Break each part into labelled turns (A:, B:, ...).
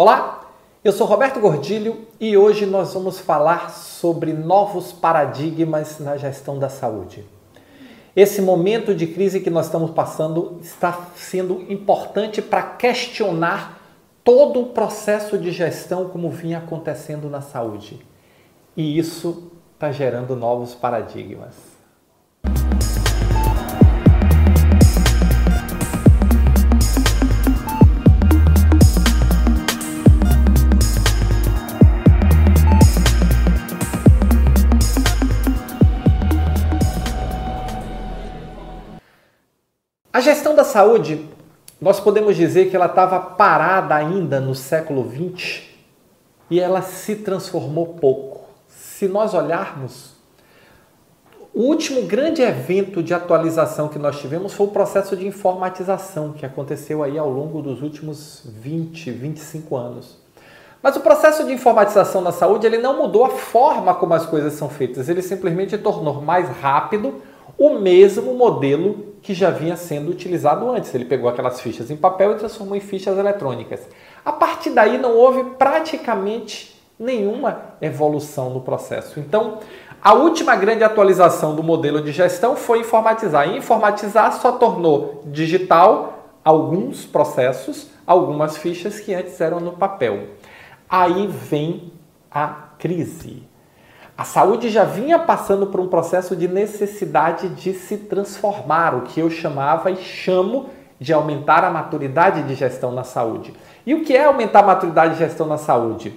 A: Olá, eu sou Roberto Gordilho e hoje nós vamos falar sobre novos paradigmas na gestão da saúde. Esse momento de crise que nós estamos passando está sendo importante para questionar todo o processo de gestão como vinha acontecendo na saúde. E isso está gerando novos paradigmas. A gestão da saúde, nós podemos dizer que ela estava parada ainda no século XX e ela se transformou pouco. Se nós olharmos, o último grande evento de atualização que nós tivemos foi o processo de informatização que aconteceu aí ao longo dos últimos 20, 25 anos. Mas o processo de informatização na saúde ele não mudou a forma como as coisas são feitas, ele simplesmente tornou mais rápido o mesmo modelo que já vinha sendo utilizado antes. Ele pegou aquelas fichas em papel e transformou em fichas eletrônicas. A partir daí não houve praticamente nenhuma evolução no processo. Então, a última grande atualização do modelo de gestão foi informatizar. E informatizar só tornou digital alguns processos, algumas fichas que antes eram no papel. Aí vem a crise. A saúde já vinha passando por um processo de necessidade de se transformar, o que eu chamava e chamo de aumentar a maturidade de gestão na saúde. E o que é aumentar a maturidade de gestão na saúde?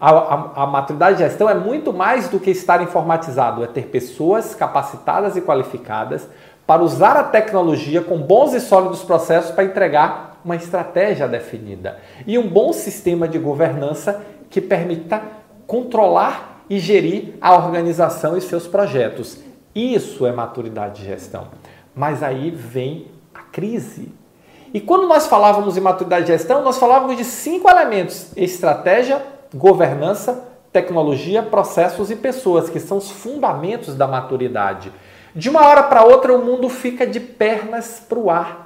A: A, a, a, maturidade de gestão é muito mais do que estar informatizado, é ter pessoas capacitadas e qualificadas para usar a tecnologia com bons e sólidos processos para entregar uma estratégia definida e um bom sistema de governança que permita controlar e gerir a organização e seus projetos. Isso é maturidade de gestão. Mas aí vem a crise. E quando nós falávamos em maturidade de gestão, nós falávamos de cinco elementos: estratégia, governança, tecnologia, processos e pessoas, que são os fundamentos da maturidade. De uma hora para outra, o mundo fica de pernas para o ar.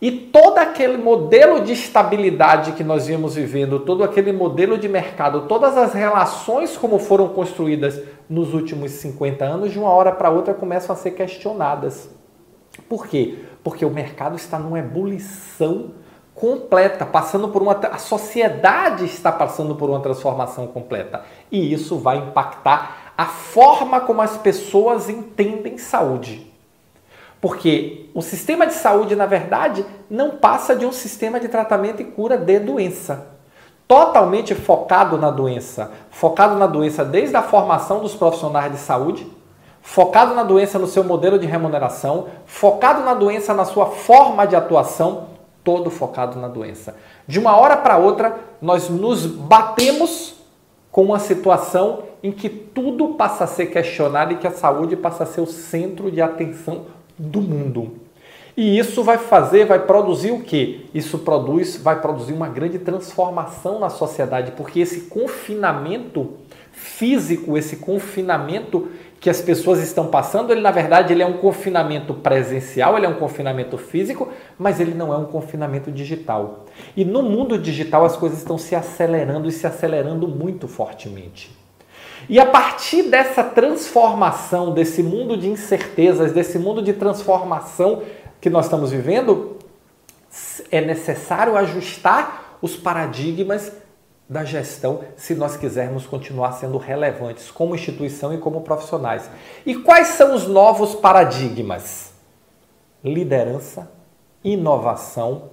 A: E todo aquele modelo de estabilidade que nós vimos vivendo, todo aquele modelo de mercado, todas as relações como foram construídas nos últimos 50 anos, de uma hora para outra começam a ser questionadas. Por quê? Porque o mercado está numa ebulição completa, passando por uma a sociedade está passando por uma transformação completa. E isso vai impactar a forma como as pessoas entendem saúde. Porque o sistema de saúde, na verdade, não passa de um sistema de tratamento e cura de doença. Totalmente focado na doença. Focado na doença desde a formação dos profissionais de saúde, focado na doença no seu modelo de remuneração, focado na doença na sua forma de atuação, todo focado na doença. De uma hora para outra, nós nos batemos com uma situação em que tudo passa a ser questionado e que a saúde passa a ser o centro de atenção do mundo. E isso vai fazer, vai produzir o que? Isso produz, vai produzir uma grande transformação na sociedade, porque esse confinamento físico, esse confinamento que as pessoas estão passando, ele na verdade ele é um confinamento presencial, ele é um confinamento físico, mas ele não é um confinamento digital. E no mundo digital as coisas estão se acelerando e se acelerando muito fortemente. E a partir dessa transformação, desse mundo de incertezas, desse mundo de transformação que nós estamos vivendo, é necessário ajustar os paradigmas da gestão se nós quisermos continuar sendo relevantes como instituição e como profissionais. E quais são os novos paradigmas? Liderança, inovação,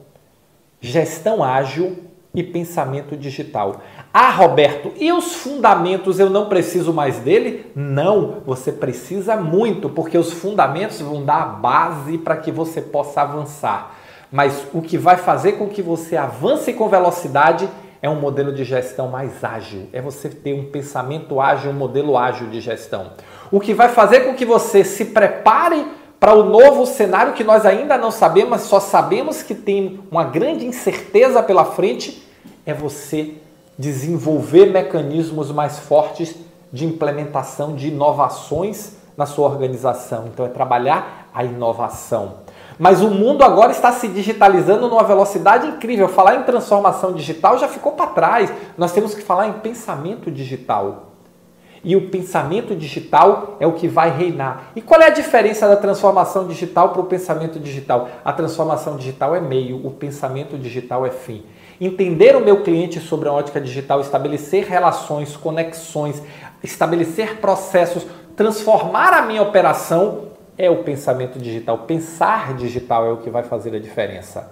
A: gestão ágil e pensamento digital. Ah, Roberto, e os fundamentos eu não preciso mais dele? Não, você precisa muito, porque os fundamentos vão dar a base para que você possa avançar. Mas o que vai fazer com que você avance com velocidade é um modelo de gestão mais ágil. É você ter um pensamento ágil, um modelo ágil de gestão. O que vai fazer com que você se prepare para o novo cenário que nós ainda não sabemos, só sabemos que tem uma grande incerteza pela frente, é você desenvolver mecanismos mais fortes de implementação de inovações na sua organização. Então, é trabalhar a inovação. Mas o mundo agora está se digitalizando numa velocidade incrível. Falar em transformação digital já ficou para trás. Nós temos que falar em pensamento digital. E o pensamento digital é o que vai reinar. E qual é a diferença da transformação digital para o pensamento digital? A transformação digital é meio, o pensamento digital é fim. Entender o meu cliente sobre a ótica digital, estabelecer relações, conexões, estabelecer processos, transformar a minha operação é o pensamento digital. Pensar digital é o que vai fazer a diferença.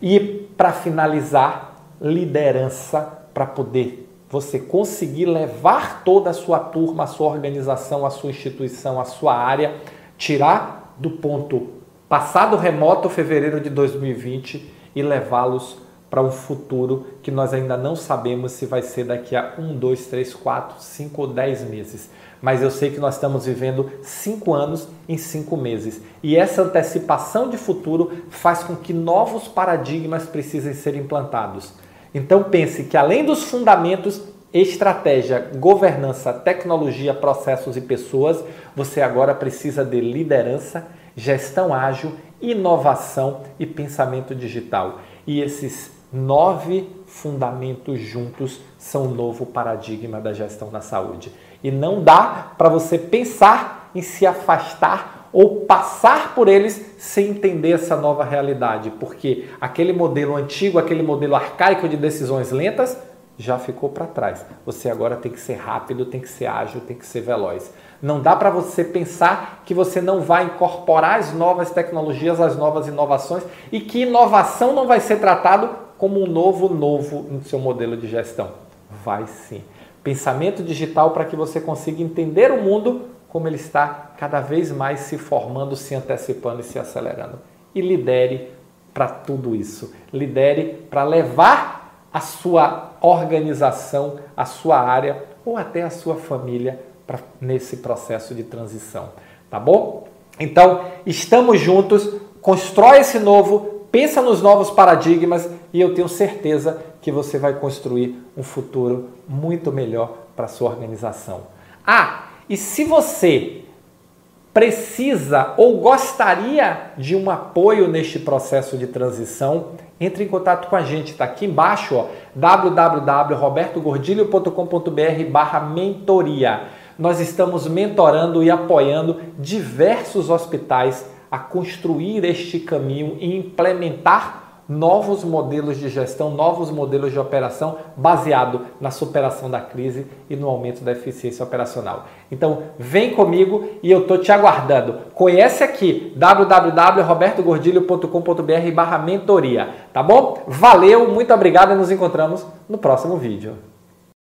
A: E para finalizar, liderança para poder você conseguir levar toda a sua turma, a sua organização, a sua instituição, a sua área, tirar do ponto passado remoto, fevereiro de 2020, e levá-los para um futuro que nós ainda não sabemos se vai ser daqui a um, dois, três, quatro, cinco ou dez meses mas eu sei que nós estamos vivendo cinco anos em cinco meses. E essa antecipação de futuro faz com que novos paradigmas precisem ser implantados. Então pense que além dos fundamentos, estratégia, governança, tecnologia, processos e pessoas, você agora precisa de liderança, gestão ágil, inovação e pensamento digital. E esses nove fundamentos juntos são o novo paradigma da gestão da saúde. E não dá para você pensar em se afastar ou passar por eles sem entender essa nova realidade, porque aquele modelo antigo, aquele modelo arcaico de decisões lentas já ficou para trás. Você agora tem que ser rápido, tem que ser ágil, tem que ser veloz. Não dá para você pensar que você não vai incorporar as novas tecnologias, as novas inovações e que inovação não vai ser tratado como um novo novo no seu modelo de gestão. Vai sim pensamento digital para que você consiga entender o mundo como ele está cada vez mais se formando, se antecipando e se acelerando. E lidere para tudo isso. Lidere para levar a sua organização, a sua área ou até a sua família pra, nesse processo de transição. Tá bom? Então, estamos juntos, constrói esse novo, pensa nos novos paradigmas e eu tenho certeza que você vai construir um futuro muito melhor para sua organização. Ah, e se você precisa ou gostaria de um apoio neste processo de transição, entre em contato com a gente, está aqui embaixo, www.robertogordilho.com.br barra mentoria. Nós estamos mentorando e apoiando diversos hospitais a construir este caminho e implementar novos modelos de gestão, novos modelos de operação baseado na superação da crise e no aumento da eficiência operacional. Então, vem comigo e eu tô te aguardando. Conhece aqui www.robertogordilho.com.br/mentoria, tá bom? Valeu, muito obrigado e nos encontramos no próximo vídeo.